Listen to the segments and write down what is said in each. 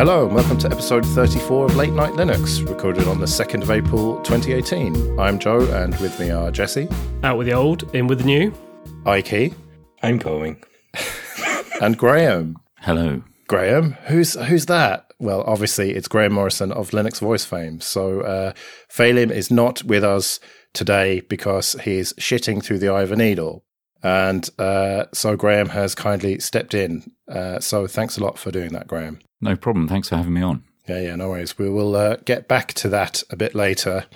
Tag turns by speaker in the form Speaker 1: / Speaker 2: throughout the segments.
Speaker 1: Hello, and welcome to episode 34 of Late Night Linux, recorded on the 2nd of April 2018. I'm Joe, and with me are Jesse,
Speaker 2: Out with the old, in with the new.
Speaker 1: Ike,
Speaker 3: I'm going.
Speaker 1: and Graham.
Speaker 4: Hello.
Speaker 1: Graham, who's who's that? Well, obviously it's Graham Morrison of Linux Voice fame. So uh, Phelim is not with us today because he's shitting through the eye of a needle, and uh, so Graham has kindly stepped in. Uh, so thanks a lot for doing that, Graham.
Speaker 4: No problem. Thanks for having me on.
Speaker 1: Yeah, yeah, no worries. We will uh, get back to that a bit later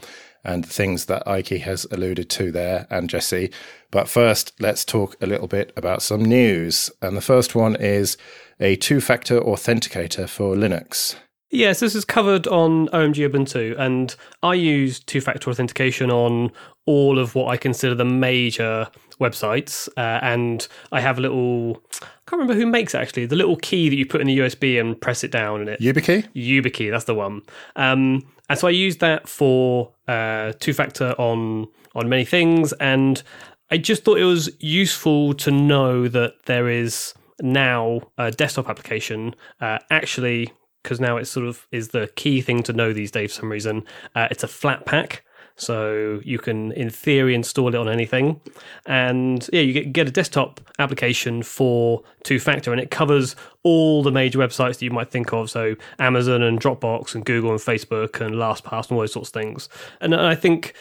Speaker 1: and the things that Ike has alluded to there and Jesse. But first, let's talk a little bit about some news. And the first one is a two factor authenticator for Linux.
Speaker 2: Yes, this is covered on OMG Ubuntu, and I use two factor authentication on all of what I consider the major websites. Uh, and I have a little, I can't remember who makes it actually, the little key that you put in the USB and press it down in it.
Speaker 1: YubiKey?
Speaker 2: YubiKey, that's the one. Um, and so I use that for uh, two factor on on many things, and I just thought it was useful to know that there is now a desktop application uh, actually because now it sort of is the key thing to know these days for some reason. Uh, it's a Flatpak. So you can, in theory, install it on anything, and yeah, you get, get a desktop application for two-factor, and it covers all the major websites that you might think of. So Amazon and Dropbox and Google and Facebook and LastPass and all those sorts of things. And I think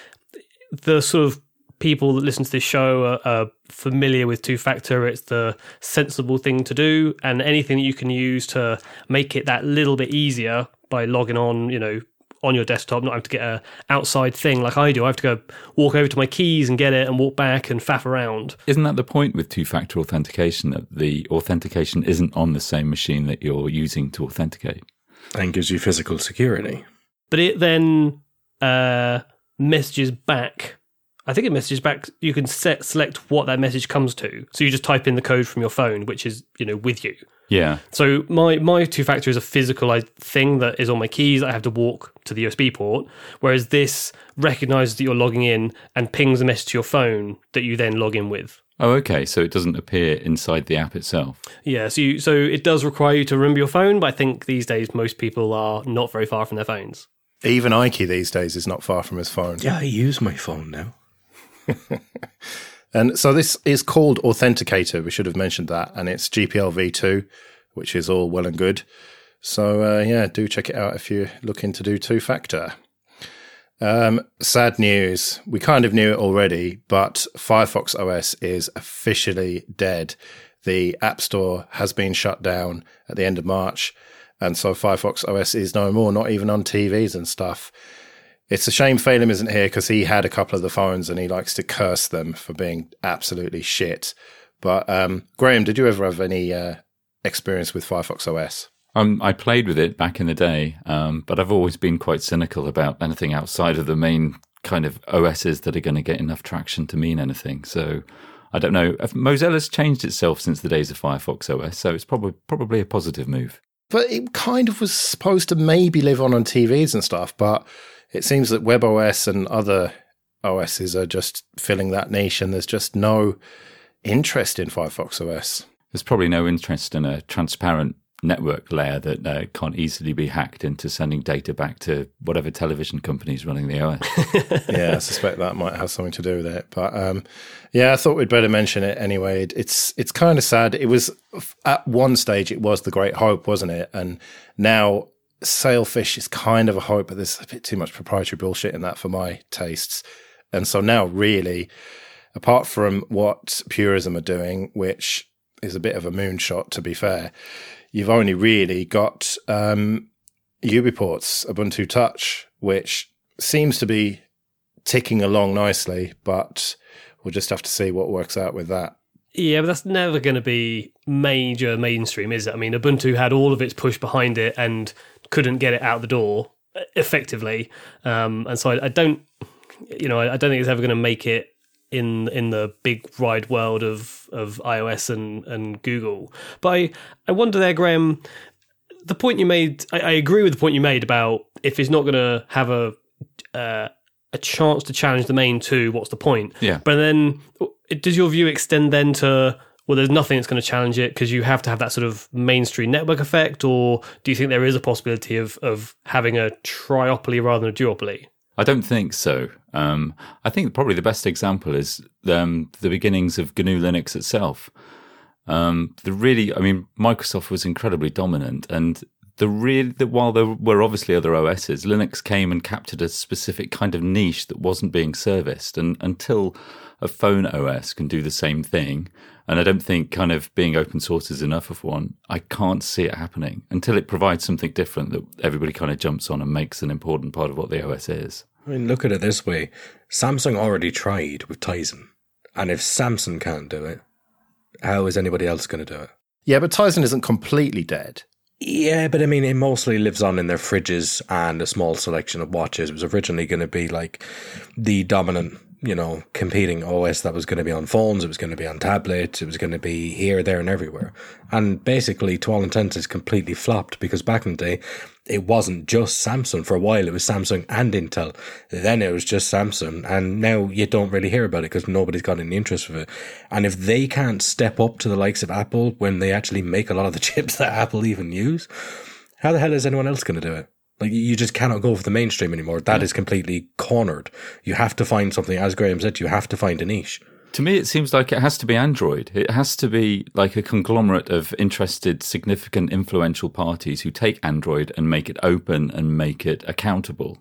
Speaker 2: the sort of people that listen to this show are, are familiar with two factor. It's the sensible thing to do, and anything that you can use to make it that little bit easier by logging on, you know, on your desktop, not having to get a outside thing like I do. I have to go walk over to my keys and get it and walk back and faff around.
Speaker 4: Isn't that the point with two factor authentication that the authentication isn't on the same machine that you're using to authenticate?
Speaker 3: And gives you physical security.
Speaker 2: But it then uh, messages back. I think it messages back. You can set select what that message comes to. So you just type in the code from your phone, which is you know with you.
Speaker 4: Yeah.
Speaker 2: So my my two factor is a physical thing that is on my keys. I have to walk to the USB port. Whereas this recognizes that you're logging in and pings a message to your phone that you then log in with.
Speaker 4: Oh, okay. So it doesn't appear inside the app itself.
Speaker 2: Yeah. So you, so it does require you to remember your phone, but I think these days most people are not very far from their phones.
Speaker 1: Even Ike these days is not far from his phone.
Speaker 3: Yeah, I use my phone now.
Speaker 1: and so this is called Authenticator. We should have mentioned that. And it's GPL v2, which is all well and good. So uh, yeah, do check it out if you're looking to do two factor. Um, sad news. We kind of knew it already, but Firefox OS is officially dead. The App Store has been shut down at the end of March. And so Firefox OS is no more, not even on TVs and stuff. It's a shame Phelim isn't here because he had a couple of the phones and he likes to curse them for being absolutely shit. But um, Graham, did you ever have any uh, experience with Firefox OS?
Speaker 4: Um, I played with it back in the day, um, but I've always been quite cynical about anything outside of the main kind of OSs that are going to get enough traction to mean anything. So I don't know. Mozilla's changed itself since the days of Firefox OS, so it's probably probably a positive move.
Speaker 1: But it kind of was supposed to maybe live on on TVs and stuff, but it seems that WebOS and other OSs are just filling that niche, and there's just no interest in Firefox OS.
Speaker 4: There's probably no interest in a transparent network layer that uh, can't easily be hacked into sending data back to whatever television company is running the OS.
Speaker 1: yeah, I suspect that might have something to do with it. But um, yeah, I thought we'd better mention it anyway. It's it's kind of sad. It was at one stage it was the great hope, wasn't it? And now Sailfish is kind of a hope, but there's a bit too much proprietary bullshit in that for my tastes. And so now, really, apart from what Purism are doing, which is a bit of a moonshot, to be fair, you've only really got um, UBports' Ubuntu Touch, which seems to be ticking along nicely, but we'll just have to see what works out with that.
Speaker 2: Yeah, but that's never going to be major mainstream, is it? I mean, Ubuntu had all of its push behind it and couldn't get it out the door effectively, um, and so I, I, don't, you know, I, I don't think it's ever going to make it in in the big wide world of of iOS and and Google. But I I wonder there, Graham. The point you made, I, I agree with the point you made about if it's not going to have a uh, a chance to challenge the main two, what's the point?
Speaker 4: Yeah.
Speaker 2: But then, does your view extend then to well, there's nothing that's going to challenge it because you have to have that sort of mainstream network effect, or do you think there is a possibility of of having a triopoly rather than a duopoly?
Speaker 4: I don't think so. Um, I think probably the best example is um, the beginnings of GNU Linux itself. Um, the really, I mean, Microsoft was incredibly dominant, and the real, the, while there were obviously other OSs, Linux came and captured a specific kind of niche that wasn't being serviced, and until a phone OS can do the same thing, and I don't think kind of being open source is enough of one. I can't see it happening until it provides something different that everybody kind of jumps on and makes an important part of what the OS is.
Speaker 3: I mean, look at it this way Samsung already tried with Tizen. And if Samsung can't do it, how is anybody else going to do it?
Speaker 1: Yeah, but Tizen isn't completely dead.
Speaker 3: Yeah, but I mean, it mostly lives on in their fridges and a small selection of watches. It was originally going to be like the dominant you know, competing OS that was going to be on phones, it was going to be on tablets, it was going to be here, there, and everywhere. And basically, to all intents, it's completely flopped because back in the day, it wasn't just Samsung. For a while, it was Samsung and Intel. Then it was just Samsung. And now you don't really hear about it because nobody's got any interest with it. And if they can't step up to the likes of Apple when they actually make a lot of the chips that Apple even use, how the hell is anyone else going to do it? Like you just cannot go for the mainstream anymore. That yeah. is completely cornered. You have to find something, as Graham said, you have to find a niche.
Speaker 4: To me, it seems like it has to be Android. It has to be like a conglomerate of interested, significant, influential parties who take Android and make it open and make it accountable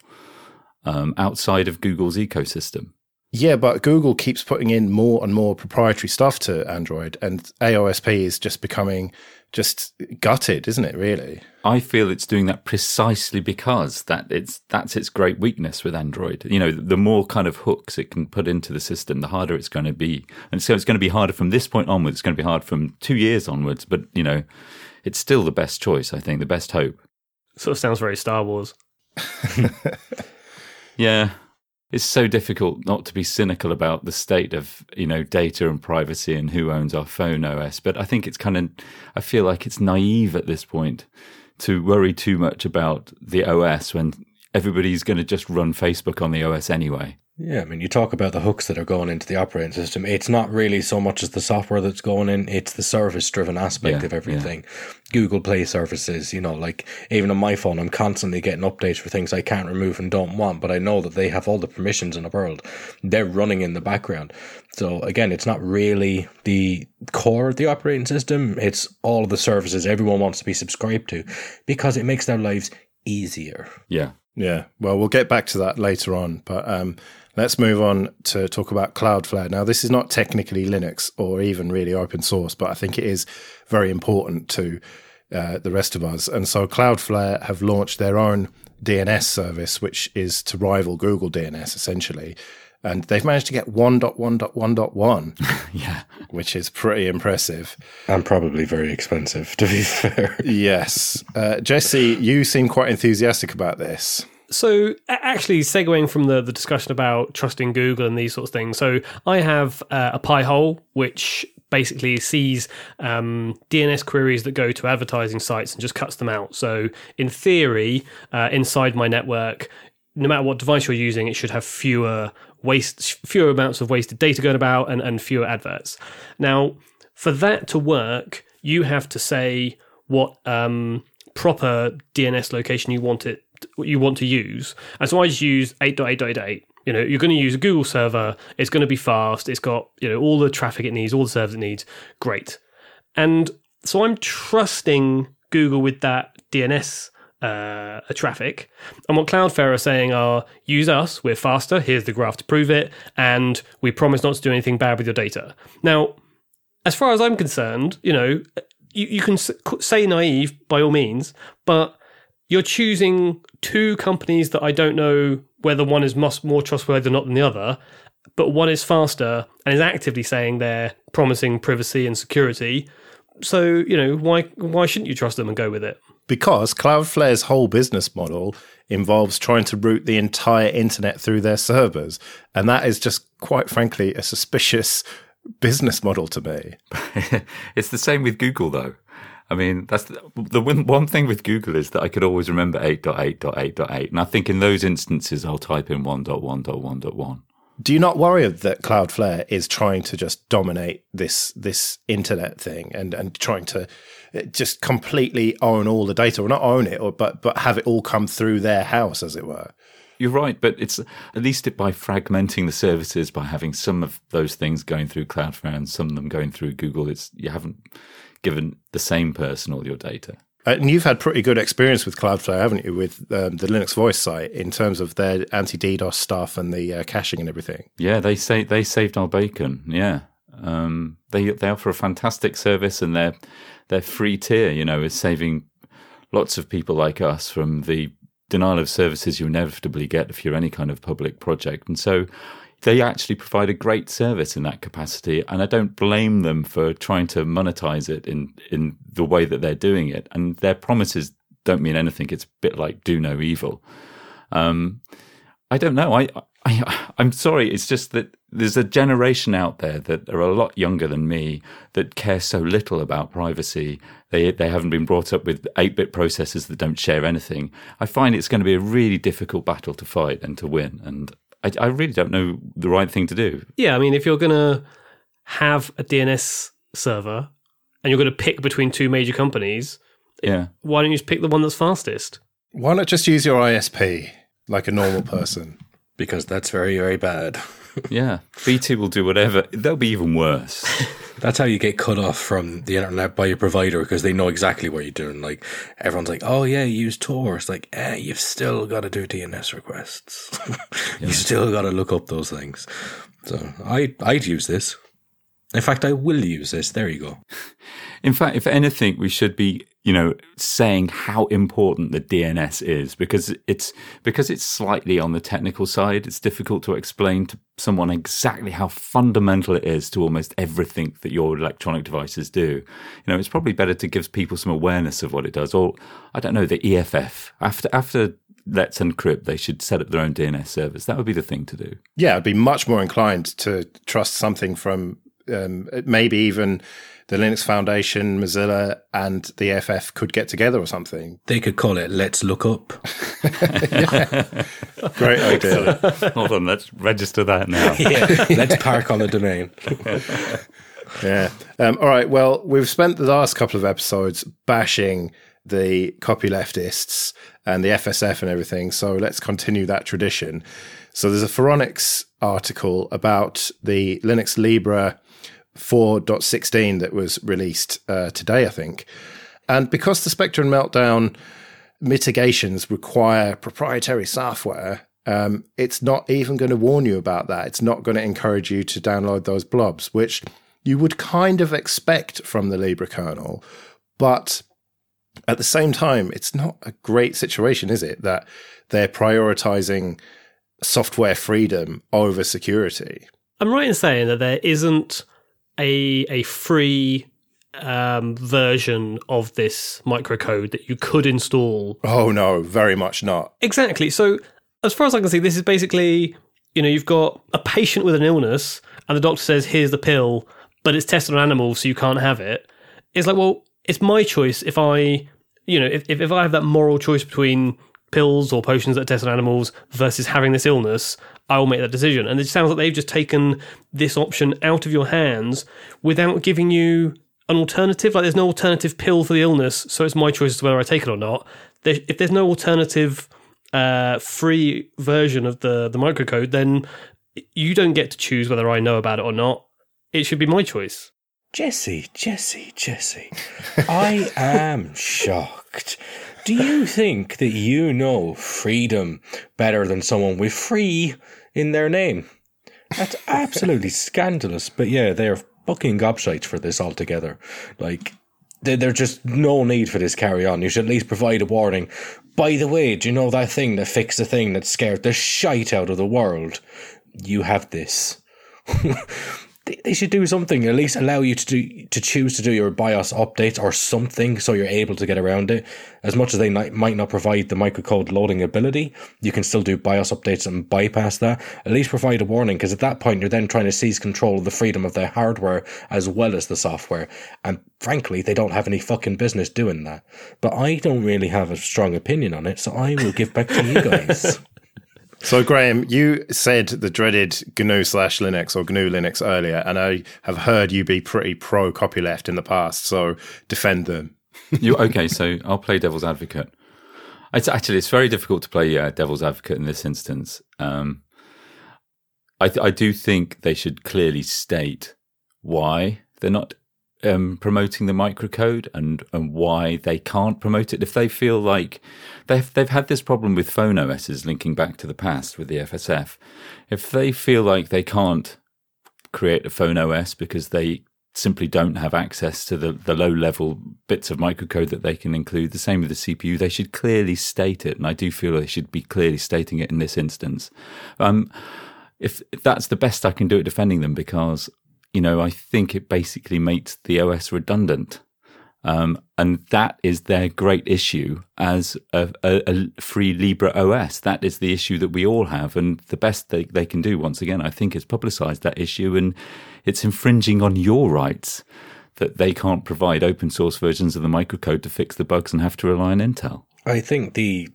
Speaker 4: um, outside of Google's ecosystem.
Speaker 1: Yeah, but Google keeps putting in more and more proprietary stuff to Android, and AOSP is just becoming just gutted, isn't it? Really,
Speaker 4: I feel it's doing that precisely because that it's that's its great weakness with Android. You know, the more kind of hooks it can put into the system, the harder it's going to be, and so it's going to be harder from this point onwards. It's going to be hard from two years onwards, but you know, it's still the best choice. I think the best hope.
Speaker 2: Sort of sounds very Star Wars.
Speaker 4: yeah, it's so difficult not to be cynical about the state of you know data and privacy and who owns our phone OS. But I think it's kind of I feel like it's naive at this point to worry too much about the OS when everybody's going to just run Facebook on the OS anyway.
Speaker 3: Yeah, I mean, you talk about the hooks that are going into the operating system. It's not really so much as the software that's going in, it's the service driven aspect yeah, of everything. Yeah. Google Play services, you know, like even on my phone, I'm constantly getting updates for things I can't remove and don't want, but I know that they have all the permissions in the world. They're running in the background. So again, it's not really the core of the operating system, it's all of the services everyone wants to be subscribed to because it makes their lives easier.
Speaker 4: Yeah.
Speaker 1: Yeah. Well, we'll get back to that later on, but um, Let's move on to talk about Cloudflare. Now, this is not technically Linux or even really open source, but I think it is very important to uh, the rest of us. And so Cloudflare have launched their own DNS service, which is to rival Google DNS essentially. And they've managed to get 1.1.1.1,
Speaker 4: yeah,
Speaker 1: which is pretty impressive.
Speaker 3: And probably very expensive, to be fair.
Speaker 1: yes. Uh, Jesse, you seem quite enthusiastic about this.
Speaker 2: So, actually, segueing from the, the discussion about trusting Google and these sorts of things. So, I have uh, a Pi-hole which basically sees um, DNS queries that go to advertising sites and just cuts them out. So, in theory, uh, inside my network, no matter what device you're using, it should have fewer waste, fewer amounts of wasted data going about, and, and fewer adverts. Now, for that to work, you have to say what um, proper DNS location you want it you want to use. And so I just use 8.8.8. You know, you're going to use a Google server. It's going to be fast. It's got you know all the traffic it needs, all the servers it needs. Great. And so I'm trusting Google with that DNS uh, traffic. And what Cloudflare are saying are use us, we're faster, here's the graph to prove it, and we promise not to do anything bad with your data. Now, as far as I'm concerned, you know, you, you can say naive by all means, but you're choosing two companies that I don't know whether one is more trustworthy or not than the other, but one is faster and is actively saying they're promising privacy and security. So, you know, why why shouldn't you trust them and go with it?
Speaker 1: Because Cloudflare's whole business model involves trying to route the entire internet through their servers. And that is just quite frankly a suspicious business model to me.
Speaker 4: it's the same with Google though. I mean, that's the, the one thing with Google is that I could always remember 8.8.8.8. And I think in those instances, I'll type in 1.1.1.1.
Speaker 1: do you not worry that Cloudflare is trying to just dominate this this internet thing and and trying to uh, just completely own all the data, or not own it, or but but have it all come through their house, as it were?
Speaker 4: You're right, but it's at least it by fragmenting the services by having some of those things going through Cloudflare and some of them going through Google. It's you haven't given the same person all your data.
Speaker 1: Uh, and you've had pretty good experience with Cloudflare, haven't you, with um, the Linux Voice site in terms of their anti DDoS stuff and the uh, caching and everything.
Speaker 4: Yeah, they say they saved our bacon. Yeah, um, they they offer a fantastic service, and their their free tier, you know, is saving lots of people like us from the denial of services you inevitably get if you're any kind of public project. And so they actually provide a great service in that capacity. And I don't blame them for trying to monetize it in, in the way that they're doing it. And their promises don't mean anything. It's a bit like do no evil. Um, I don't know. I, I, I'm sorry. It's just that there's a generation out there that are a lot younger than me that care so little about privacy. They they haven't been brought up with 8-bit processors that don't share anything. I find it's going to be a really difficult battle to fight and to win. And I, I really don't know the right thing to do.
Speaker 2: Yeah, I mean, if you're going to have a DNS server and you're going to pick between two major companies,
Speaker 4: Yeah.
Speaker 2: why don't you just pick the one that's fastest?
Speaker 1: Why not just use your ISP like a normal person?
Speaker 3: because that's very, very bad.
Speaker 4: Yeah. BT will do whatever. They'll be even worse.
Speaker 3: That's how you get cut off from the internet by your provider because they know exactly what you're doing. Like everyone's like, "Oh yeah, use Tor." It's like, eh, you've still got to do DNS requests. you still got to look up those things. So I I'd use this. In fact, I will use this. There you go.
Speaker 4: In fact, if anything, we should be, you know, saying how important the DNS is because it's because it's slightly on the technical side. It's difficult to explain to someone exactly how fundamental it is to almost everything that your electronic devices do. You know, it's probably better to give people some awareness of what it does. Or I don't know, the EFF after after Let's Encrypt, they should set up their own DNS service. That would be the thing to do.
Speaker 1: Yeah, I'd be much more inclined to trust something from um, maybe even the Linux Foundation, Mozilla, and the EFF could get together or something.
Speaker 3: They could call it "Let's Look Up."
Speaker 1: Great idea.
Speaker 4: Hold on, let's register that now.
Speaker 3: yeah, let's park on the domain.
Speaker 1: Yeah. Um, all right. Well, we've spent the last couple of episodes bashing the copy leftists and the FSF and everything. So let's continue that tradition. So there's a Phoronix article about the Linux Libre 4.16 that was released uh, today, I think. And because the Spectre and Meltdown mitigations require proprietary software, um, it's not even going to warn you about that. It's not going to encourage you to download those blobs, which you would kind of expect from the Libre kernel. But at the same time, it's not a great situation, is it? That they're prioritizing software freedom over security.
Speaker 2: I'm right in saying that there isn't a a free um, version of this microcode that you could install.
Speaker 1: Oh, no, very much not.
Speaker 2: Exactly. So, as far as I can see, this is basically you know you've got a patient with an illness, and the doctor says, "Here's the pill," but it's tested on animals, so you can't have it. It's like, well, it's my choice if I, you know, if if, if I have that moral choice between pills or potions that are tested on animals versus having this illness, I will make that decision. And it sounds like they've just taken this option out of your hands without giving you an alternative. Like there's no alternative pill for the illness, so it's my choice as to whether I take it or not. There, if there's no alternative uh, free version of the the microcode, then you don't get to choose whether I know about it or not. It should be my choice.
Speaker 3: Jesse, Jesse, Jesse, I am shocked. Do you think that you know freedom better than someone with free in their name? That's absolutely scandalous. But yeah, they're fucking gobshites for this altogether. Like, there's just no need for this carry on. You should at least provide a warning. By the way, do you know that thing that fixed the thing that scared the shite out of the world? You have this. they, should do something. At least allow you to do to choose to do your BIOS updates or something, so you're able to get around it. As much as they might not provide the microcode loading ability, you can still do BIOS updates and bypass that. At least provide a warning, because at that point you're then trying to seize control of the freedom of the hardware as well as the software. And frankly, they don't have any fucking business doing that. But I don't really have a strong opinion on it, so I will give back to you guys.
Speaker 1: So, Graham, you said the dreaded GNU slash Linux or GNU Linux earlier, and I have heard you be pretty pro copyleft in the past. So, defend them.
Speaker 4: you okay? So I'll play devil's advocate. It's actually it's very difficult to play uh, devil's advocate in this instance. Um, I, I do think they should clearly state why they're not um, promoting the microcode and and why they can't promote it. If they feel like they've they've had this problem with phone OSs linking back to the past with the FSF, if they feel like they can't create a phone OS because they simply don't have access to the, the low level bits of microcode that they can include. The same with the CPU. They should clearly state it, and I do feel they should be clearly stating it in this instance. Um, if, if that's the best I can do at defending them, because you know I think it basically makes the OS redundant. Um, and that is their great issue as a, a, a, free Libre OS. That is the issue that we all have. And the best they, they can do, once again, I think, is publicize that issue. And it's infringing on your rights that they can't provide open source versions of the microcode to fix the bugs and have to rely on Intel.
Speaker 3: I think the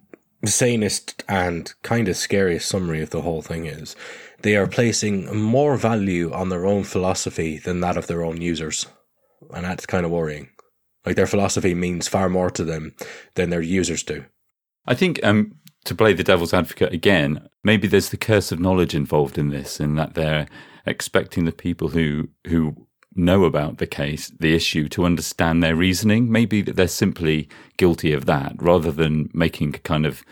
Speaker 3: sanest and kind of scariest summary of the whole thing is they are placing more value on their own philosophy than that of their own users. And that's kind of worrying. Like their philosophy means far more to them than their users do.
Speaker 4: I think um, to play the devil's advocate again, maybe there's the curse of knowledge involved in this, in that they're expecting the people who who know about the case, the issue, to understand their reasoning. Maybe that they're simply guilty of that, rather than making a kind of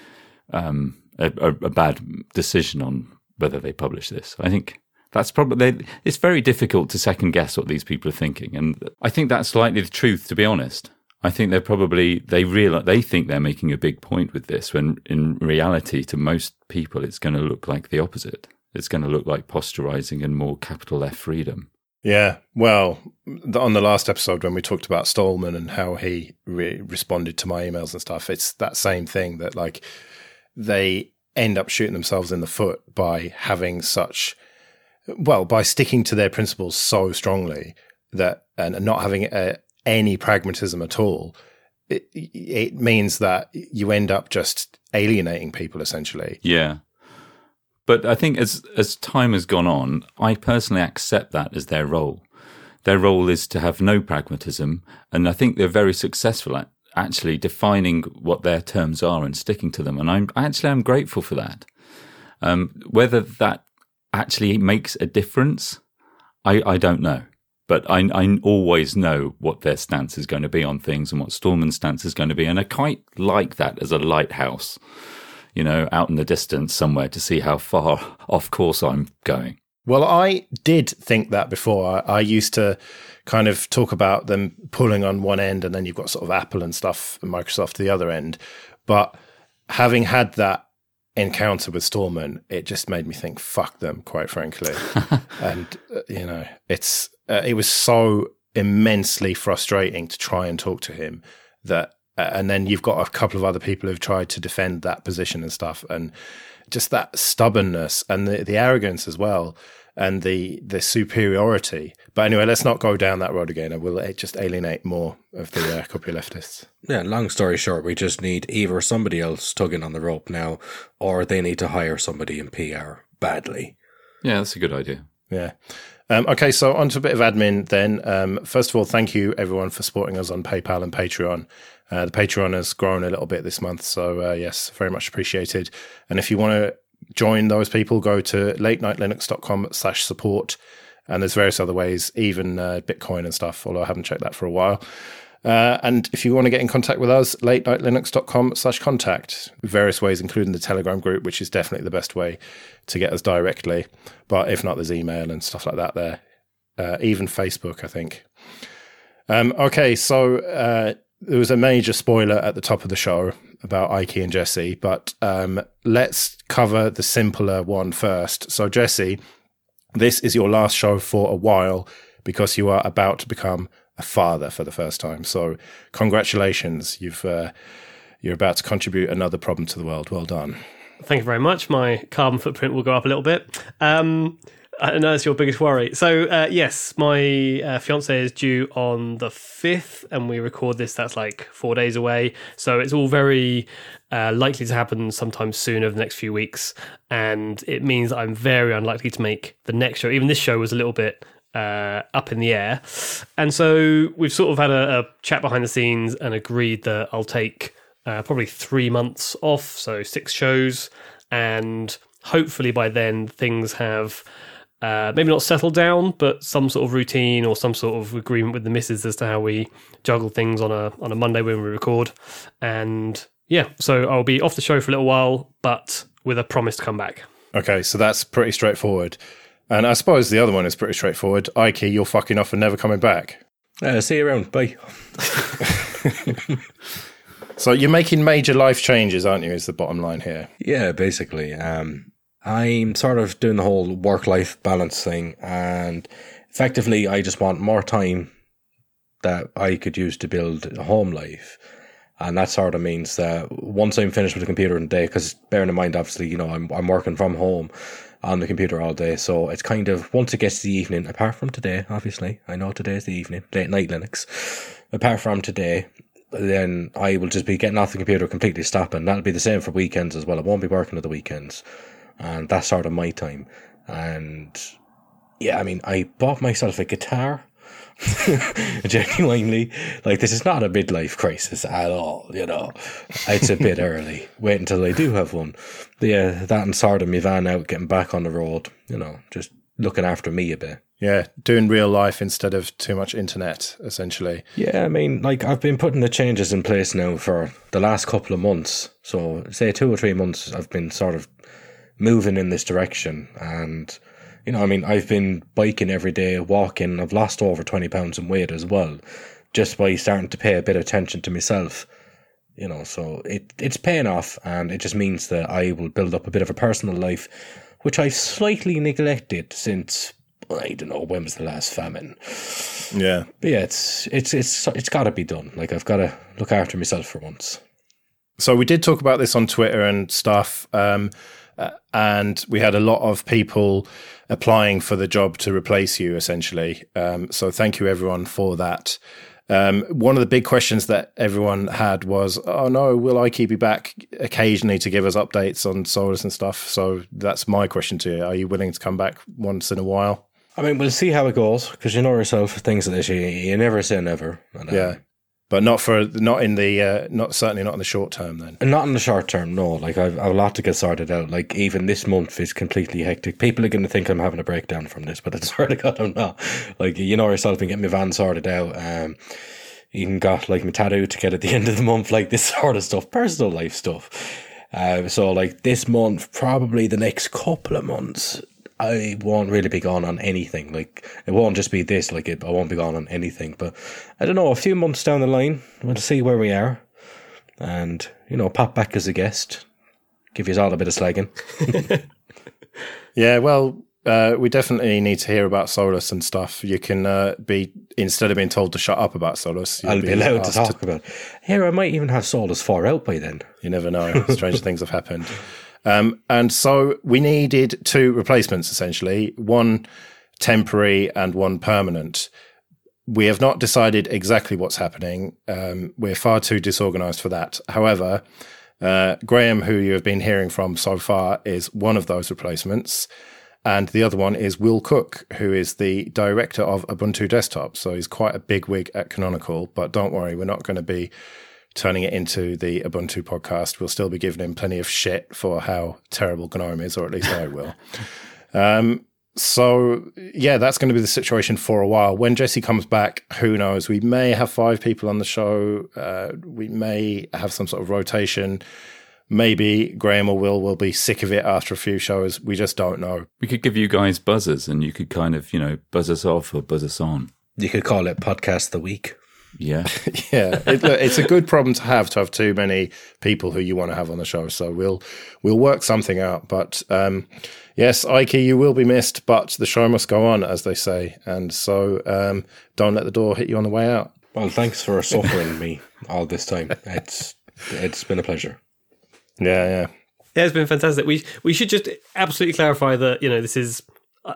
Speaker 4: um, a, a, bad decision on whether they publish this. I think that's probably it's very difficult to second guess what these people are thinking, and I think that's slightly the truth. To be honest, I think they're probably they realize they think they're making a big point with this, when in reality, to most people, it's going to look like the opposite. It's going to look like posterizing and more capital F freedom.
Speaker 1: Yeah, well, on the last episode when we talked about Stallman and how he re- responded to my emails and stuff, it's that same thing that like they end up shooting themselves in the foot by having such well, by sticking to their principles so strongly that and not having uh, any pragmatism at all, it, it means that you end up just alienating people essentially.
Speaker 4: Yeah. But I think as as time has gone on, I personally accept that as their role. Their role is to have no pragmatism, and I think they're very successful at actually defining what their terms are and sticking to them. And I'm actually I'm grateful for that. Um, whether that actually makes a difference, I, I don't know. But I, I always know what their stance is going to be on things and what Stallman's stance is going to be. And I quite like that as a lighthouse, you know, out in the distance somewhere to see how far off course I'm going.
Speaker 1: Well, I did think that before. I, used to kind of talk about them pulling on one end and then you've got sort of Apple and stuff and Microsoft the other end. But having had that encounter with Stallman, it just made me think, fuck them, quite frankly. and, uh, you know, it's, uh, it was so immensely frustrating to try and talk to him that, uh, and then you've got a couple of other people who've tried to defend that position and stuff. And just that stubbornness and the, the arrogance as well and the the superiority. But anyway, let's not go down that road again. It will just alienate more of the uh, copy leftists.
Speaker 3: Yeah, long story short, we just need either somebody else tugging on the rope now, or they need to hire somebody in PR badly.
Speaker 4: Yeah, that's a good idea.
Speaker 1: Yeah. Um, okay, so on to a bit of admin then. Um, first of all, thank you everyone for supporting us on PayPal and Patreon. Uh, the Patreon has grown a little bit this month, so uh, yes, very much appreciated. And if you want to join those people, go to latenightlinux.com slash support. And there's various other ways, even uh, Bitcoin and stuff, although I haven't checked that for a while. Uh, and if you want to get in contact with us, latenightlinux.com slash contact. Various ways, including the Telegram group, which is definitely the best way to get us directly. But if not, there's email and stuff like that there. Uh, even Facebook, I think. Um, okay, so uh, there was a major spoiler at the top of the show about Ike and Jesse, but um, let's cover the simpler one first. So, Jesse, this is your last show for a while because you are about to become a father for the first time. So, congratulations! You've uh, you're about to contribute another problem to the world. Well done.
Speaker 2: Thank you very much. My carbon footprint will go up a little bit. Um, I know it's your biggest worry. So, uh, yes, my uh, fiance is due on the 5th, and we record this. That's like four days away. So, it's all very uh, likely to happen sometime soon over the next few weeks. And it means I'm very unlikely to make the next show. Even this show was a little bit uh, up in the air. And so, we've sort of had a, a chat behind the scenes and agreed that I'll take uh, probably three months off. So, six shows. And hopefully by then things have uh, maybe not settle down, but some sort of routine or some sort of agreement with the missus as to how we juggle things on a on a Monday when we record. And yeah, so I'll be off the show for a little while, but with a promise to come back.
Speaker 1: Okay, so that's pretty straightforward. And I suppose the other one is pretty straightforward. Ike, you're fucking off and never coming back.
Speaker 3: Uh, see you around. Bye.
Speaker 1: So you're making major life changes, aren't you? Is the bottom line here?
Speaker 3: Yeah, basically. Um, I'm sort of doing the whole work life balance thing, and effectively, I just want more time that I could use to build a home life. And that sort of means that once I'm finished with the computer in the day, because bearing in mind, obviously, you know, I'm, I'm working from home on the computer all day. So it's kind of once it gets to the evening, apart from today, obviously, I know today is the evening, late night Linux. Apart from today, then I will just be getting off the computer completely stopping. That'll be the same for weekends as well. I won't be working at the weekends. And that's sort of my time. And yeah, I mean, I bought myself a guitar. Genuinely, like this is not a midlife crisis at all. You know, it's a bit early. Wait until I do have one. But yeah, that and sorting my van out, getting back on the road. You know, just looking after me a bit.
Speaker 1: Yeah, doing real life instead of too much internet, essentially.
Speaker 3: Yeah, I mean, like I've been putting the changes in place now for the last couple of months. So, say two or three months, I've been sort of moving in this direction. And, you know, I mean, I've been biking every day, walking. I've lost over 20 pounds in weight as well, just by starting to pay a bit of attention to myself. You know, so it it's paying off, and it just means that I will build up a bit of a personal life, which I've slightly neglected since I don't know when was the last famine.
Speaker 1: Yeah,
Speaker 3: But yeah, it's it's it's it's got to be done. Like I've got to look after myself for once.
Speaker 1: So we did talk about this on Twitter and stuff, um, uh, and we had a lot of people applying for the job to replace you, essentially. Um, so thank you everyone for that. Um, one of the big questions that everyone had was, "Oh no, will I keep you back occasionally to give us updates on Solus and stuff?" So that's my question to you: Are you willing to come back once in a while?
Speaker 3: I mean, we'll see how it goes because you know yourself, things like this, you, you never say never. And, uh,
Speaker 1: Yeah, but not for not in the uh, not certainly not in the short term. Then
Speaker 3: not in the short term, no. Like I've, I've a lot to get sorted out. Like even this month is completely hectic. People are going to think I'm having a breakdown from this, but I swear to God, I'm not. Like you know yourself, been getting my van sorted out. Um, even got like my tattoo to get at the end of the month, like this sort of stuff, personal life stuff. Uh, so like this month, probably the next couple of months, I won't really be gone on anything. Like it won't just be this. Like it, I won't be gone on anything. But I don't know. A few months down the line, we'll see where we are and you know pop back as a guest, give you all a bit of slagging.
Speaker 1: Yeah, well, uh, we definitely need to hear about Solus and stuff. You can uh, be instead of being told to shut up about Solus,
Speaker 3: I'll be allowed to talk about. Here, I might even have Solus far out by then.
Speaker 1: You never know. Strange things have happened. Um, and so we needed two replacements essentially, one temporary and one permanent. We have not decided exactly what's happening. Um, we're far too disorganized for that. However, uh, Graham, who you have been hearing from so far, is one of those replacements. And the other one is Will Cook, who is the director of Ubuntu Desktop. So he's quite a big wig at Canonical. But don't worry, we're not going to be turning it into the Ubuntu podcast. We'll still be giving him plenty of shit for how terrible GNOME is, or at least I will. Um, so yeah, that's going to be the situation for a while. When Jesse comes back, who knows? We may have five people on the show. Uh, we may have some sort of rotation. Maybe Graham or Will will be sick of it after a few shows. We just don't know.
Speaker 4: We could give you guys buzzers and you could kind of, you know, buzz us off or buzz us on.
Speaker 3: You could call it podcast the week.
Speaker 4: Yeah.
Speaker 1: yeah, it, look, it's a good problem to have to have too many people who you want to have on the show. So we'll we'll work something out. But um, yes, Ike, you will be missed, but the show must go on, as they say. And so um, don't let the door hit you on the way out.
Speaker 3: Well, thanks for suffering me all this time. It's it's been a pleasure.
Speaker 1: Yeah, yeah.
Speaker 2: Yeah, it's been fantastic. We we should just absolutely clarify that you know this is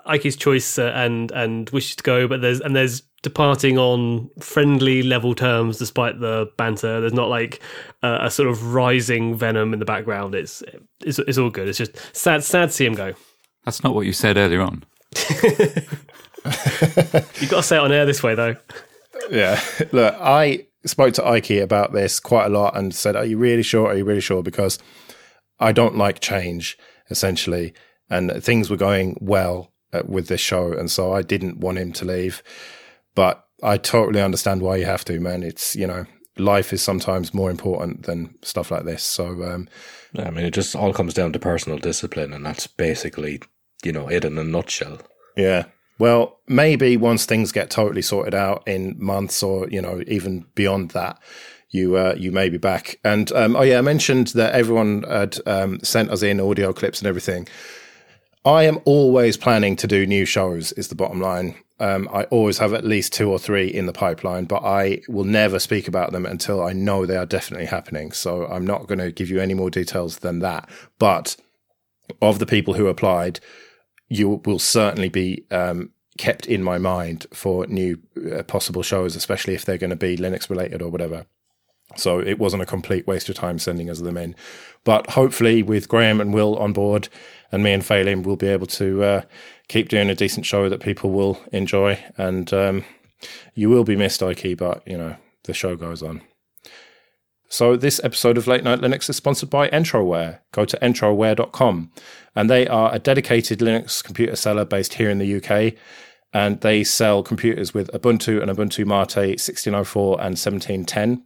Speaker 2: Ike's choice uh, and and wishes to go, but there's and there's departing on friendly level terms despite the banter. There's not like uh, a sort of rising venom in the background. It's, it's it's all good. It's just sad sad to see him go.
Speaker 4: That's not what you said earlier on.
Speaker 2: You've got to say it on air this way though.
Speaker 1: Yeah. Look, I spoke to Ike about this quite a lot and said, Are you really sure? Are you really sure? Because I don't like change, essentially. And things were going well with this show. And so I didn't want him to leave. But I totally understand why you have to, man. It's, you know, life is sometimes more important than stuff like this. So, um,
Speaker 3: I mean, it just all comes down to personal discipline, and that's basically, you know, it in a nutshell.
Speaker 1: Yeah. Well, maybe once things get totally sorted out in months or, you know, even beyond that, you uh, you may be back. And um, oh yeah, I mentioned that everyone had um, sent us in audio clips and everything. I am always planning to do new shows. Is the bottom line. Um, I always have at least two or three in the pipeline, but I will never speak about them until I know they are definitely happening. So I'm not going to give you any more details than that. But of the people who applied, you will certainly be um, kept in my mind for new uh, possible shows, especially if they're going to be Linux related or whatever. So it wasn't a complete waste of time sending us them in. But hopefully, with Graham and Will on board, and me and Phelim, we'll be able to uh, keep doing a decent show that people will enjoy. And um, you will be missed, Ike, but you know the show goes on. So this episode of Late Night Linux is sponsored by Entroware. Go to entroware.com, and they are a dedicated Linux computer seller based here in the UK. And they sell computers with Ubuntu and Ubuntu Mate 1604 and 1710.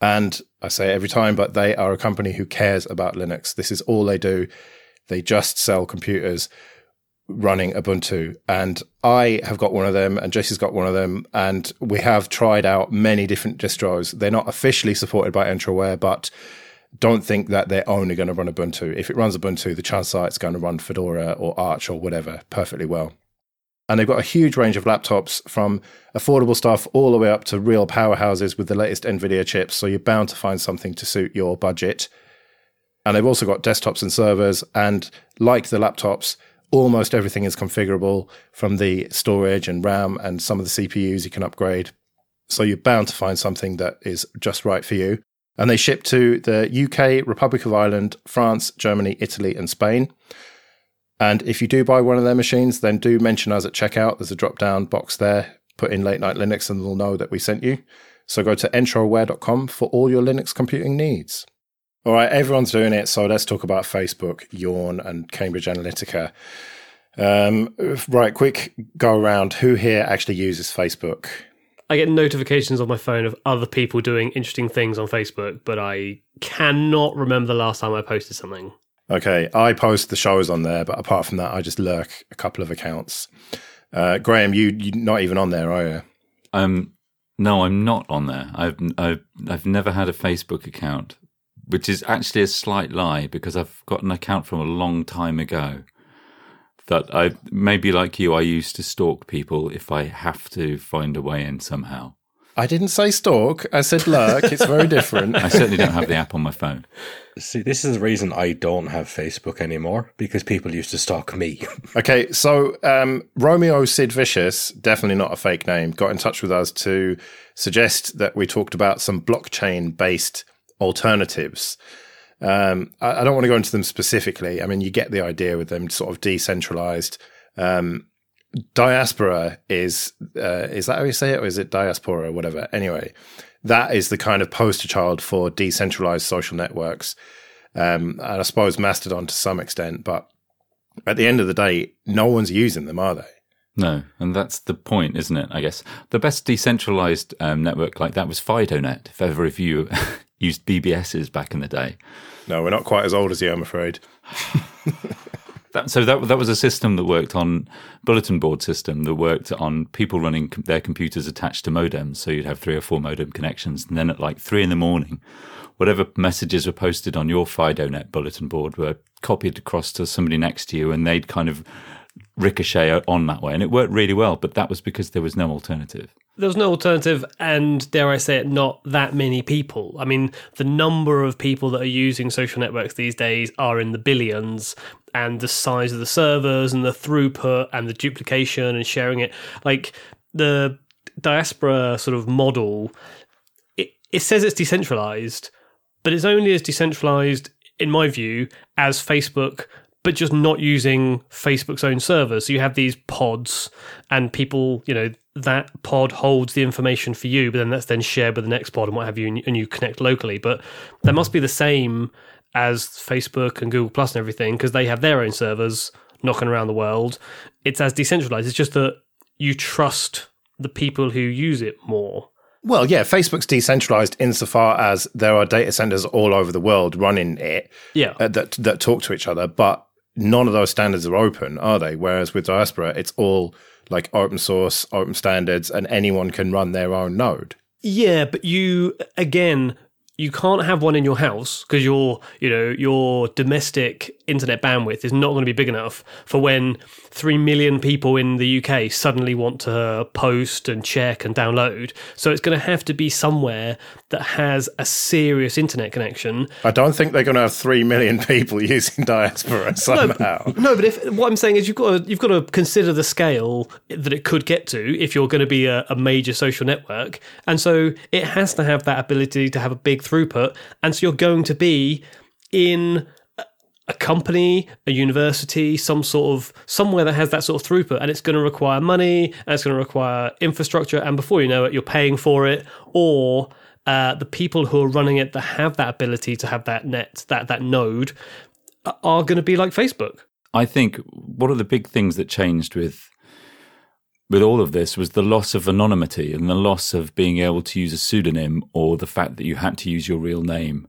Speaker 1: And I say every time, but they are a company who cares about Linux. This is all they do. They just sell computers running Ubuntu. And I have got one of them, and Jesse's got one of them. And we have tried out many different distros. They're not officially supported by Entroware, but don't think that they're only going to run Ubuntu. If it runs Ubuntu, the chances are it's going to run Fedora or Arch or whatever perfectly well. And they've got a huge range of laptops from affordable stuff all the way up to real powerhouses with the latest NVIDIA chips. So you're bound to find something to suit your budget. And they've also got desktops and servers. And like the laptops, almost everything is configurable from the storage and RAM and some of the CPUs you can upgrade. So you're bound to find something that is just right for you. And they ship to the UK, Republic of Ireland, France, Germany, Italy, and Spain. And if you do buy one of their machines, then do mention us at checkout. There's a drop down box there. Put in late night Linux and they'll know that we sent you. So go to entroware.com for all your Linux computing needs. All right, everyone's doing it. So let's talk about Facebook, Yawn, and Cambridge Analytica. Um, right, quick go around. Who here actually uses Facebook?
Speaker 2: I get notifications on my phone of other people doing interesting things on Facebook, but I cannot remember the last time I posted something.
Speaker 1: Okay, I post the shows on there, but apart from that, I just lurk a couple of accounts. Uh, Graham, you you're not even on there, are you?
Speaker 4: Um, no, I'm not on there. I've I've I've never had a Facebook account, which is actually a slight lie because I've got an account from a long time ago. That I maybe like you, I used to stalk people if I have to find a way in somehow.
Speaker 1: I didn't say stalk. I said lurk. it's very different.
Speaker 4: I certainly don't have the app on my phone.
Speaker 3: See, this is the reason I don't have Facebook anymore because people used to stalk me.
Speaker 1: Okay, so um, Romeo Sid Vicious, definitely not a fake name, got in touch with us to suggest that we talked about some blockchain based alternatives. Um, I, I, don't want to go into them specifically. I mean, you get the idea with them sort of decentralized. Um, diaspora is uh, is that how you say it, or is it diaspora or whatever? Anyway, that is the kind of poster child for decentralized social networks, um, and I suppose Mastodon to some extent. But at the end of the day, no one's using them, are they?
Speaker 4: No, and that's the point, isn't it? I guess the best decentralized um, network like that was FidoNet. If ever if you used BBSs back in the day.
Speaker 1: No, we're not quite as old as you, I'm afraid.
Speaker 4: That, so that that was a system that worked on bulletin board system that worked on people running com- their computers attached to modems. So you'd have three or four modem connections, and then at like three in the morning, whatever messages were posted on your FidoNet bulletin board were copied across to somebody next to you, and they'd kind of ricochet on that way, and it worked really well. But that was because there was no alternative.
Speaker 2: There was no alternative, and dare I say it, not that many people. I mean, the number of people that are using social networks these days are in the billions, and the size of the servers and the throughput and the duplication and sharing it. Like the diaspora sort of model, it, it says it's decentralized, but it's only as decentralized, in my view, as Facebook but just not using Facebook's own servers. So you have these pods, and people, you know, that pod holds the information for you, but then that's then shared with the next pod and what have you, and, you connect locally. But that must be the same as Facebook and Google Plus and everything because they have their own servers knocking around the world. It's as decentralized. It's just that you trust the people who use it more.
Speaker 1: Well, yeah, Facebook's decentralized insofar as there are data centers all over the world running it
Speaker 2: Yeah.
Speaker 1: uh, that that talk to each other, but none of those standards are open, are they? Whereas with Diaspora, it's all like open source, open standards, and anyone can run their own node.
Speaker 2: Yeah, but you again, you can't have one in your house because your, you know, your domestic internet bandwidth is not going to be big enough for when 3 million people in the UK suddenly want to post and check and download. So it's going to have to be somewhere that has a serious internet connection.
Speaker 1: I don't think they're going to have three million people using Diaspora somehow.
Speaker 2: No, but if what I'm saying is you've got to, you've got to consider the scale that it could get to if you're going to be a, a major social network, and so it has to have that ability to have a big throughput, and so you're going to be in a- company, a university, some sort of somewhere that has that sort of throughput, and it's going to require money, and it's going to require infrastructure, and before you know it, you're paying for it, or uh, the people who are running it that have that ability to have that net, that that node, are going to be like Facebook.
Speaker 4: I think one of the big things that changed with with all of this was the loss of anonymity and the loss of being able to use a pseudonym or the fact that you had to use your real name.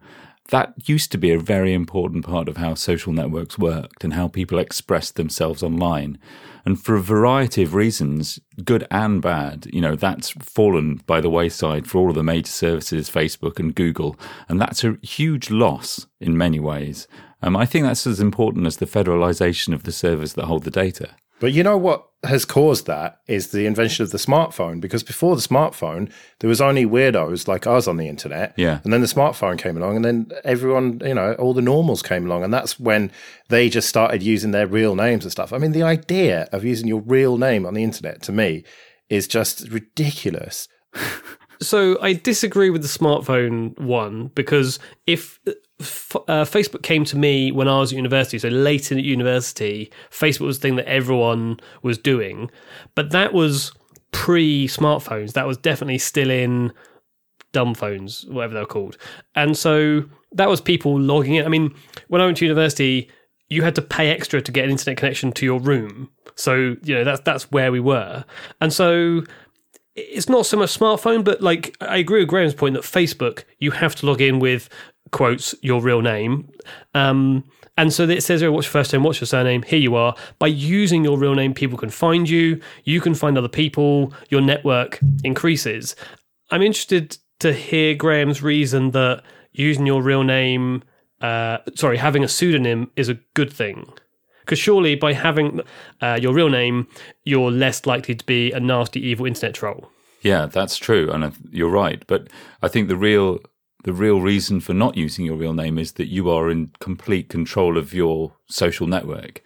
Speaker 4: That used to be a very important part of how social networks worked and how people expressed themselves online. And for a variety of reasons, good and bad, you know, that's fallen by the wayside for all of the major services, Facebook and Google. And that's a huge loss in many ways. Um, I think that's as important as the federalization of the servers that hold the data.
Speaker 1: But you know what has caused that is the invention of the smartphone. Because before the smartphone, there was only weirdos like us on the internet.
Speaker 4: Yeah.
Speaker 1: And then the smartphone came along, and then everyone, you know, all the normals came along, and that's when they just started using their real names and stuff. I mean, the idea of using your real name on the internet to me is just ridiculous.
Speaker 2: So I disagree with the smartphone one because if f- uh, Facebook came to me when I was at university, so late in at university, Facebook was the thing that everyone was doing, but that was pre smartphones. That was definitely still in dumb phones, whatever they're called. And so that was people logging in. I mean, when I went to university, you had to pay extra to get an internet connection to your room. So, you know, that's that's where we were. And so it's not so much smartphone, but like I agree with Graham's point that Facebook, you have to log in with quotes your real name. Um, and so it says, oh, what's your first name? What's your surname? Here you are. By using your real name, people can find you. You can find other people. Your network increases. I'm interested to hear Graham's reason that using your real name, uh, sorry, having a pseudonym is a good thing. Because surely by having uh, your real name, you're less likely to be a nasty, evil internet troll.
Speaker 4: Yeah, that's true, and you're right. But I think the real the real reason for not using your real name is that you are in complete control of your social network.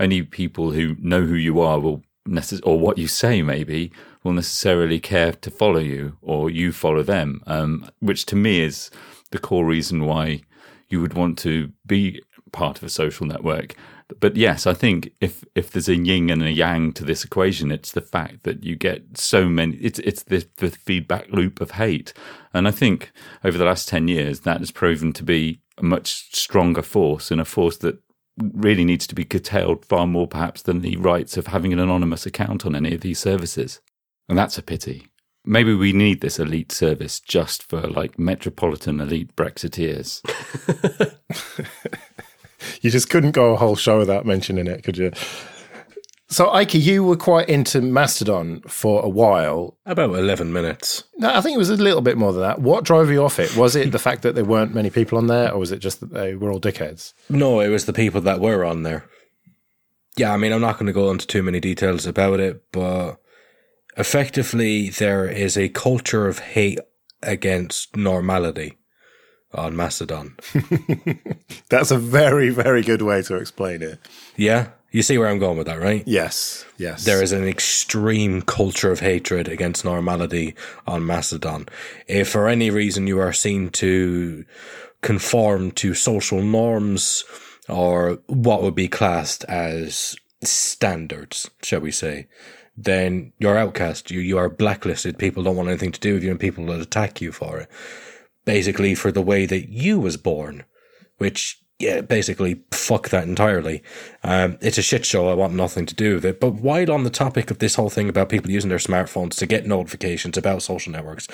Speaker 4: Only people who know who you are will necess- or what you say maybe will necessarily care to follow you, or you follow them. Um, which to me is the core reason why you would want to be part of a social network. But yes, I think if if there's a yin and a yang to this equation, it's the fact that you get so many. It's it's the the feedback loop of hate, and I think over the last ten years that has proven to be a much stronger force and a force that really needs to be curtailed far more perhaps than the rights of having an anonymous account on any of these services, and that's a pity. Maybe we need this elite service just for like metropolitan elite Brexiteers.
Speaker 1: You just couldn't go a whole show without mentioning it, could you? So, Ike, you were quite into Mastodon for a while.
Speaker 3: About 11 minutes.
Speaker 1: No, I think it was a little bit more than that. What drove you off it? Was it the fact that there weren't many people on there, or was it just that they were all dickheads?
Speaker 3: No, it was the people that were on there. yeah, I mean, I'm not going to go into too many details about it, but effectively, there is a culture of hate against normality on Mastodon.
Speaker 1: That's a very, very good way to explain it.
Speaker 3: Yeah, you see where I'm going with that, right?
Speaker 1: Yes, yes.
Speaker 3: There is an extreme culture of hatred against normality on Mastodon. If for any reason you are seen to conform to social norms or what would be classed as standards, shall we say, then you're outcast. You you are blacklisted. People don't want anything to do with you, and people will attack you for it. Basically, for the way that you was born, which yeah, basically fuck that entirely. Um, it's a shit show. I want nothing to do with it. But while on the topic of this whole thing about people using their smartphones to get notifications about social networks,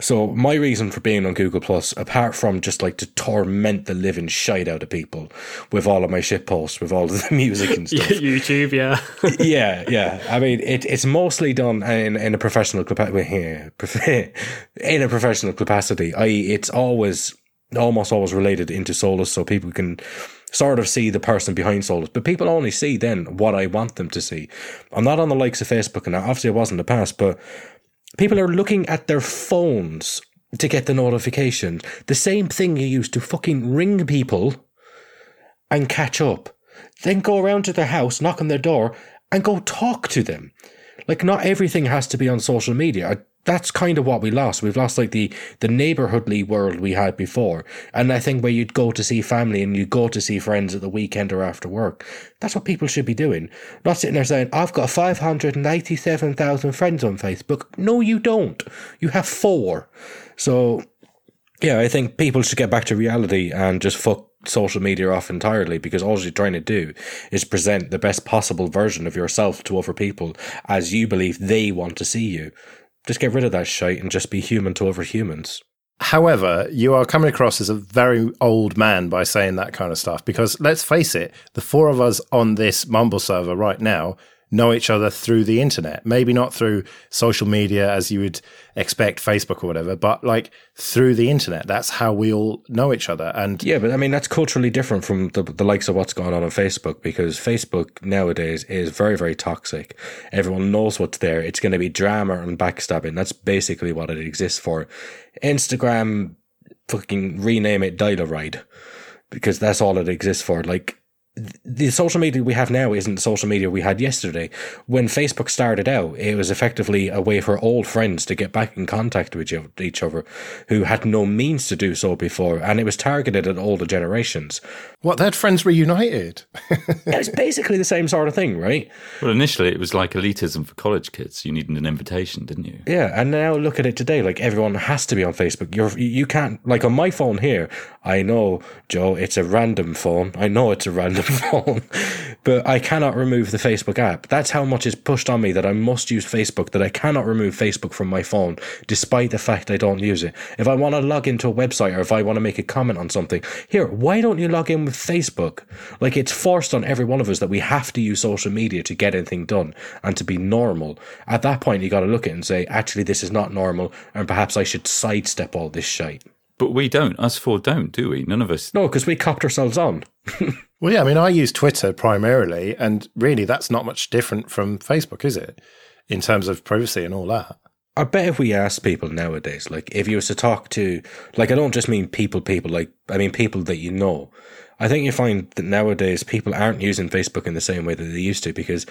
Speaker 3: so my reason for being on Google Plus, apart from just like to torment the living shite out of people with all of my shit posts, with all of the music and stuff.
Speaker 2: YouTube, yeah.
Speaker 3: yeah, yeah. I mean, it, it's mostly done in, in a professional capacity. In a professional capacity, i.e., it's always almost always related into Solus, so people can sort of see the person behind Solus. But people only see then what I want them to see. I'm not on the likes of Facebook, and obviously I was in the past, but people are looking at their phones to get the notification. The same thing you used to fucking ring people and catch up. Then go around to their house, knock on their door, and go talk to them. Like, not everything has to be on social media that's kind of what we lost. We've lost like the the neighborhoodly world we had before, and I think where you'd go to see family and you'd go to see friends at the weekend or after work. That's what people should be doing. Not sitting there saying, "I've got five hundred and eighty-seven thousand friends on Facebook." No, you don't. You have four. So, yeah, I think people should get back to reality and just fuck social media off entirely because all you're trying to do is present the best possible version of yourself to other people as you believe they want to see you. Just get rid of that shite and just be human to other humans.
Speaker 1: However, you are coming across as a very old man by saying that kind of stuff because let's face it, the four of us on this Mumble server right now know each other through the internet. Maybe not through social media as you would expect, Facebook or whatever, but like through the internet. That's how we all know each other. And
Speaker 3: yeah, but I mean, that's culturally different from the, the likes of what's going on on Facebook because Facebook nowadays is very, very toxic. Everyone knows what's there. It's going to be drama and backstabbing. That's basically what it exists for. Instagram, fucking rename it Dial-A-Ride because that's all it exists for. Like, the social media we have now isn't the social media we had yesterday. When Facebook started out, it was effectively a way for old friends to get back in contact with each other who had no means to do so before, and it was targeted at older generations.
Speaker 1: What, they had friends reunited?
Speaker 3: it was basically the same sort of thing, right?
Speaker 4: Well, initially it was like elitism for college kids. You needed an invitation, didn't you?
Speaker 3: Yeah, and now look at it today. Like everyone has to be on Facebook. You're, you can't, like on my phone here, I know, Joe, it's a random phone. I know it's a random phone, but I cannot remove the Facebook app. That's how much is pushed on me that I must use Facebook, that I cannot remove Facebook from my phone, despite the fact I don't use it. If I want to log into a website or if I want to make a comment on something, here, why don't you log in with Facebook? Like it's forced on every one of us that we have to use social media to get anything done and to be normal. At that point, you got to look at it and say, actually, this is not normal, and perhaps I should sidestep all this shite.
Speaker 4: But we don't. Us four don't, do we? None of us.
Speaker 3: No, because we copped ourselves on.
Speaker 1: well, yeah, I mean, I use Twitter primarily, and really that's not much different from Facebook, is it? In terms of privacy and all that.
Speaker 3: I bet if we ask people nowadays, like if you was to talk to, like I don't just mean people, people, like I mean people that you know. I think you find that nowadays people aren't using Facebook in the same way that they used to because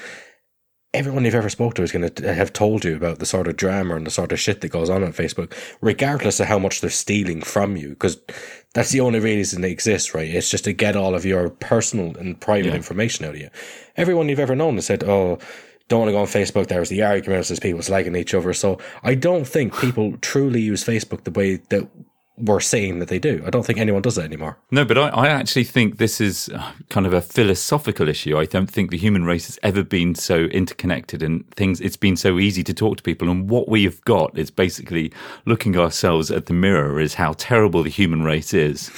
Speaker 3: everyone you've ever spoke to is going to have told you about the sort of drama and the sort of shit that goes on on Facebook, regardless of how much they're stealing from you, because that's the only reason they exist, right? It's just to get all of your personal and private yeah. information out of you. Everyone you've ever known has said, "Oh." Don't want to go on Facebook. There's the arguments, there's people slagging each other. So I don't think people truly use Facebook the way that were saying that they do. I don't think anyone does that anymore.
Speaker 4: No, but I, I, actually think this is uh, kind of a philosophical issue. I don't think the human race has ever been so interconnected and things, it's been so easy to talk to people. And what we have got is basically looking ourselves at the mirror is how terrible the human race is.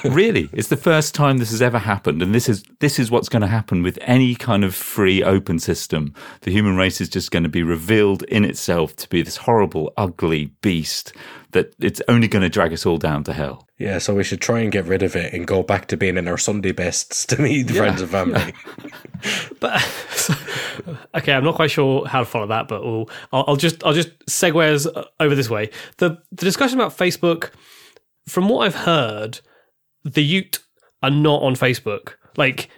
Speaker 4: really, it's the first time this has ever happened. And this is, this is what's going to happen with any kind of free open system. The human race is just going to be revealed in itself to be this horrible, ugly beast that it's only going to drag us all down to hell.
Speaker 3: Yeah, so we should try and get rid of it and go back to being in our Sunday bests to meet friends and family.
Speaker 2: But okay, I'm not quite sure how to follow that, but we'll, I'll, I'll just I'll just segue us over this way. The the discussion about Facebook, from what I've heard, the Ute are not on Facebook. Like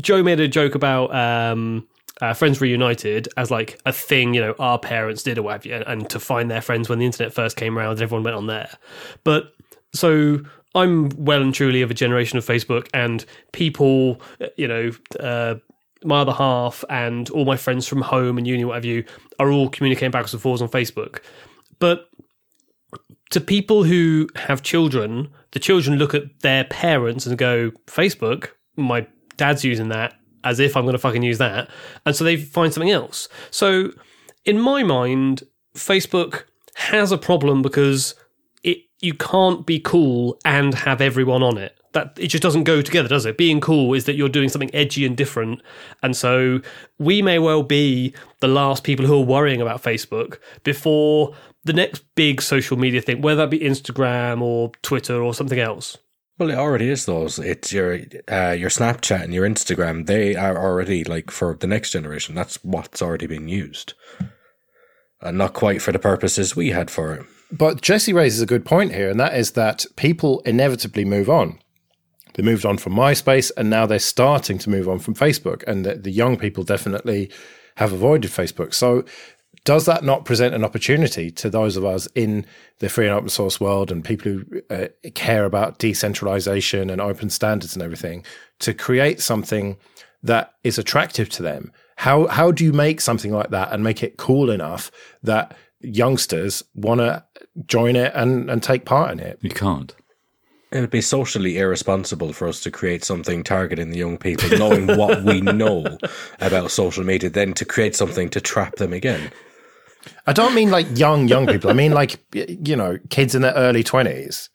Speaker 2: Joe made a joke about um, uh, Friends Reunited as like a thing, you know, our parents did or whatever, and, and to find their friends when the internet first came around, and everyone went on there. But so I'm well and truly of a generation of Facebook, and people, you know, uh, my other half and all my friends from home and uni, whatever you, are all communicating backwards and forwards on Facebook. But to people who have children, the children look at their parents and go, Facebook, my dad's using that as if I'm going to fucking use that. And so they find something else. So in my mind, Facebook has a problem because it you can't be cool and have everyone on it. That it just doesn't go together, does it? Being cool is that you're doing something edgy and different. And so we may well be the last people who are worrying about Facebook before the next big social media thing, whether that be Instagram or Twitter or something else.
Speaker 3: Well, it already is those. It's your uh, your Snapchat and your Instagram. They are already like for the next generation. That's what's already being used, and not quite for the purposes we had for it.
Speaker 1: But Jesse raises a good point here, and that is that people inevitably move on. They moved on from MySpace, and now they're starting to move on from Facebook. And the, the young people definitely have avoided Facebook. So, does that not present an opportunity to those of us in the free and open source world and people who uh, care about decentralization and open standards and everything to create something that is attractive to them? How how do you make something like that and make it cool enough that youngsters want to join it and, and take part in it?
Speaker 4: You can't.
Speaker 3: It would be socially irresponsible for us to create something targeting the young people, knowing what we know about social media, then to create something to trap them again.
Speaker 1: I don't mean like young, young people. I mean like, you know, kids in their early 20s.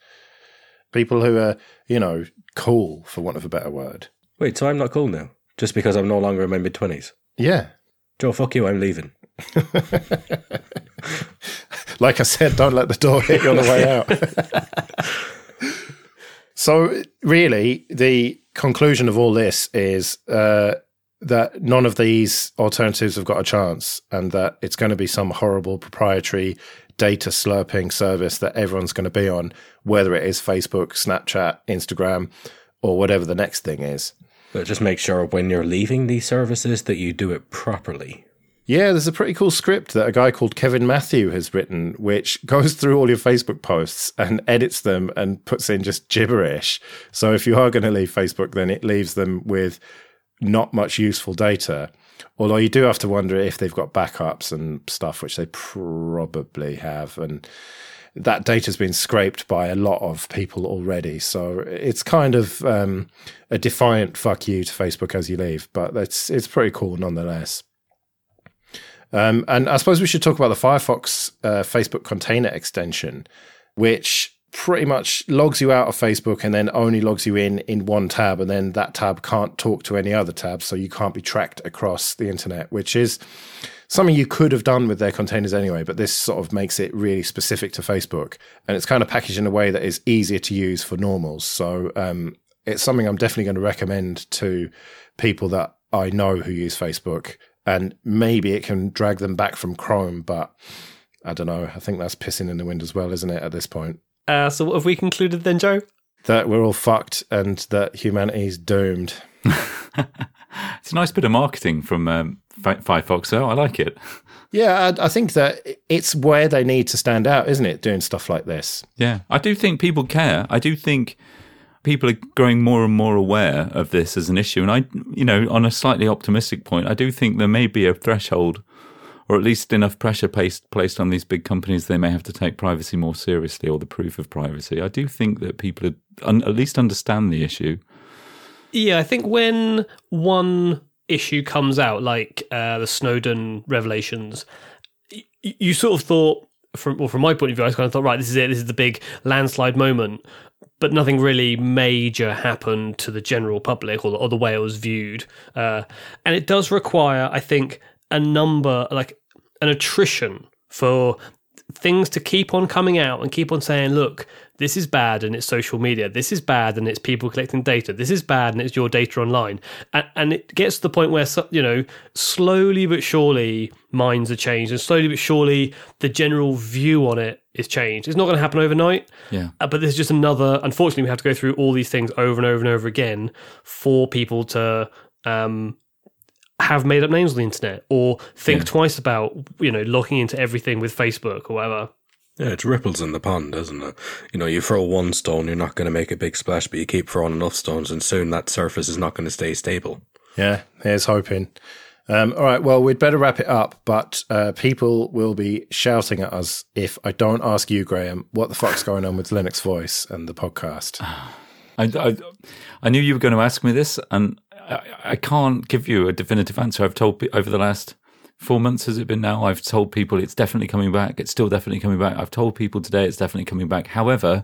Speaker 1: People who are, you know, cool, for want of a better word.
Speaker 3: Wait, so I'm not cool now? Just because I'm no longer in my mid 20s?
Speaker 1: Yeah.
Speaker 3: Joe, fuck you, I'm leaving.
Speaker 1: like I said, don't let the door hit you on the way out. so, really, the conclusion of all this is uh, that none of these alternatives have got a chance, and that it's going to be some horrible proprietary data slurping service that everyone's going to be on, whether it is Facebook, Snapchat, Instagram, or whatever the next thing is.
Speaker 3: But just make sure when you're leaving these services that you do it properly.
Speaker 1: Yeah, there's a pretty cool script that a guy called Kevin Matthew has written, which goes through all your Facebook posts and edits them and puts in just gibberish. So if you are going to leave Facebook, then it leaves them with not much useful data. Although you do have to wonder if they've got backups and stuff, which they probably have. And that data's been scraped by a lot of people already. So it's kind of um, a defiant fuck you to Facebook as you leave, but it's, it's pretty cool nonetheless. Um, and I suppose we should talk about the Firefox uh, Facebook container extension, which pretty much logs you out of Facebook and then only logs you in in one tab, and then that tab can't talk to any other tabs, so you can't be tracked across the internet, which is something you could have done with their containers anyway. But this sort of makes it really specific to Facebook, and it's kind of packaged in a way that is easier to use for normals. So um, it's something I'm definitely going to recommend to people that I know who use Facebook and maybe it can drag them back from Chrome, but I don't know. I think that's pissing in the wind as well, isn't it, at this point?
Speaker 2: Uh, so, what have we concluded then, Joe?
Speaker 1: That we're all fucked and that humanity's doomed.
Speaker 4: it's a nice bit of marketing from um, Firefox, though. I like it.
Speaker 1: Yeah, I, I, think that it's where they need to stand out, isn't it? Doing stuff like this.
Speaker 4: Yeah, I do think people care. I do think people are growing more and more aware of this as an issue. And I, you know, on a slightly optimistic point, I do think there may be a threshold or at least enough pressure placed, placed on these big companies they may have to take privacy more seriously or the proof of privacy. I do think that people un, at least understand the issue.
Speaker 2: Yeah, I think when one issue comes out, like uh, the Snowden revelations, you, you sort of thought, from well, from my point of view, I kind of thought, right, this is it. This is the big landslide moment but nothing really major happened to the general public or, or the way it was viewed. Uh, and it does require, I think, a number, like an attrition for things to keep on coming out and keep on saying, look, this is bad and it's social media. This is bad and it's people collecting data. This is bad and it's your data online. And, and it gets to the point where, you know, slowly but surely minds are changed and slowly but surely the general view on it is changed. It's not going to happen overnight.
Speaker 4: Yeah.
Speaker 2: Uh, but this is just another, unfortunately, we have to go through all these things over and over and over again for people to, um, have made up names on the internet or think
Speaker 4: Yeah.
Speaker 2: twice about you know logging into everything with Facebook or whatever.
Speaker 3: Yeah, it's ripples in the pond, isn't it? You know, you throw one stone, you're not going to make a big splash, but you keep throwing enough stones, and soon that surface is not going to stay stable.
Speaker 1: Yeah, here's hoping. Um, all right, well, we'd better wrap it up, but uh, people will be shouting at us if I don't ask you, Graham, what the fuck's going on with Linux Voice and the podcast.
Speaker 4: I, I, I knew you were going to ask me this, and I, I can't give you a definitive answer. I've told over the last four months, has it been now? I've told people it's definitely coming back. It's still definitely coming back. I've told people today it's definitely coming back. However,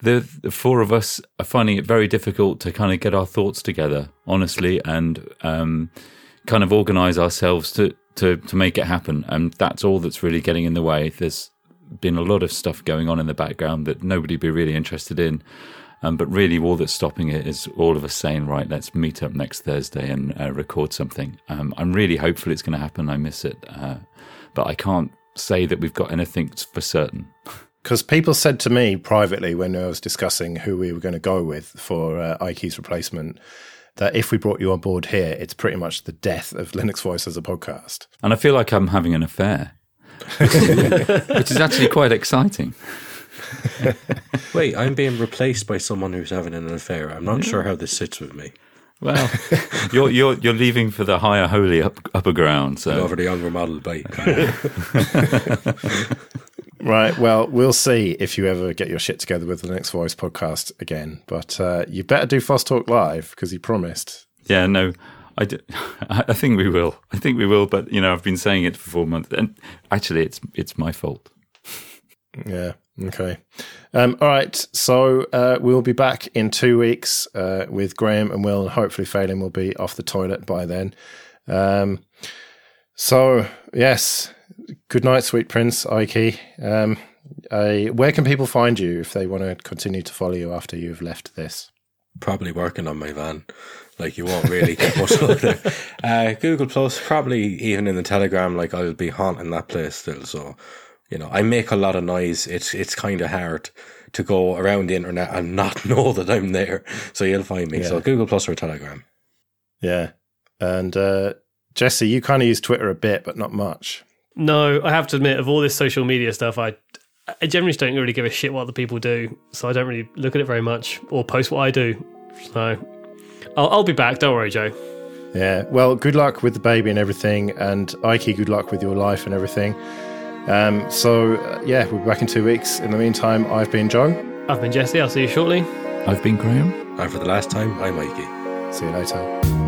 Speaker 4: the, the four of us are finding it very difficult to kind of get our thoughts together, honestly, and um, kind of organize ourselves to, to, to make it happen. And that's all that's really getting in the way. There's been a lot of stuff going on in the background that nobody be really interested in. Um, but really, all that's stopping it is all of us saying, right, let's meet up next Thursday and uh, record something. Um, I'm really hopeful it's going to happen. I miss it. Uh, but I can't say that we've got anything for certain.
Speaker 1: Because people said to me privately when I was discussing who we were going to go with for uh, Ike's replacement that if we brought you on board here, it's pretty much the death of Linux Voice as a podcast.
Speaker 4: And I feel like I'm having an affair, which is actually quite exciting.
Speaker 3: Wait, I'm being replaced by someone who's having an affair. I'm not sure how this sits with me.
Speaker 4: Well, you're you're you're leaving for the higher holy up, upper ground. So
Speaker 3: Over the younger model bike.
Speaker 1: Right. Well, we'll see if you ever get your shit together with the Linux Voice podcast again. But uh, you better do Foss Talk Live because he promised.
Speaker 4: yeah, no, I, do, I think we will. I think we will. But you know, I've been saying it for four months, and actually, it's it's my fault.
Speaker 1: Yeah. Okay. Um, all right. So uh, we'll be back in two weeks uh, with Graham and Will, and hopefully Félim will be off the toilet by then. Um, so yes, good night, sweet prince Ike. Um, uh, where can people find you if they want to continue to follow you after you've left this?
Speaker 3: probably working on my van. Like you won't really get much of there. Uh, Google Plus, probably even in the Telegram. Like I'll be haunting that place still. So you know, I make a lot of noise. It's it's kind of hard to go around the internet and not know that I'm there. So you'll find me. So Google Plus or Telegram.
Speaker 1: Yeah. And uh, Jesse, you kind of use Twitter a bit, but not much.
Speaker 2: No, I have to admit, of all this social media stuff, I I generally don't really give a shit what other people do, so I don't really look at it very much or post what I do. So I'll, I'll be back. Don't worry, Joe.
Speaker 1: Yeah. Well, good luck with the baby and everything. And Ike, good luck with your life and everything. Um, so, uh, yeah, we'll be back in two weeks. In the meantime, I've been John.
Speaker 2: I've been Jesse. I'll see you shortly.
Speaker 4: I've been Graham.
Speaker 3: And for the last time, I'm Ikey.
Speaker 1: See you later.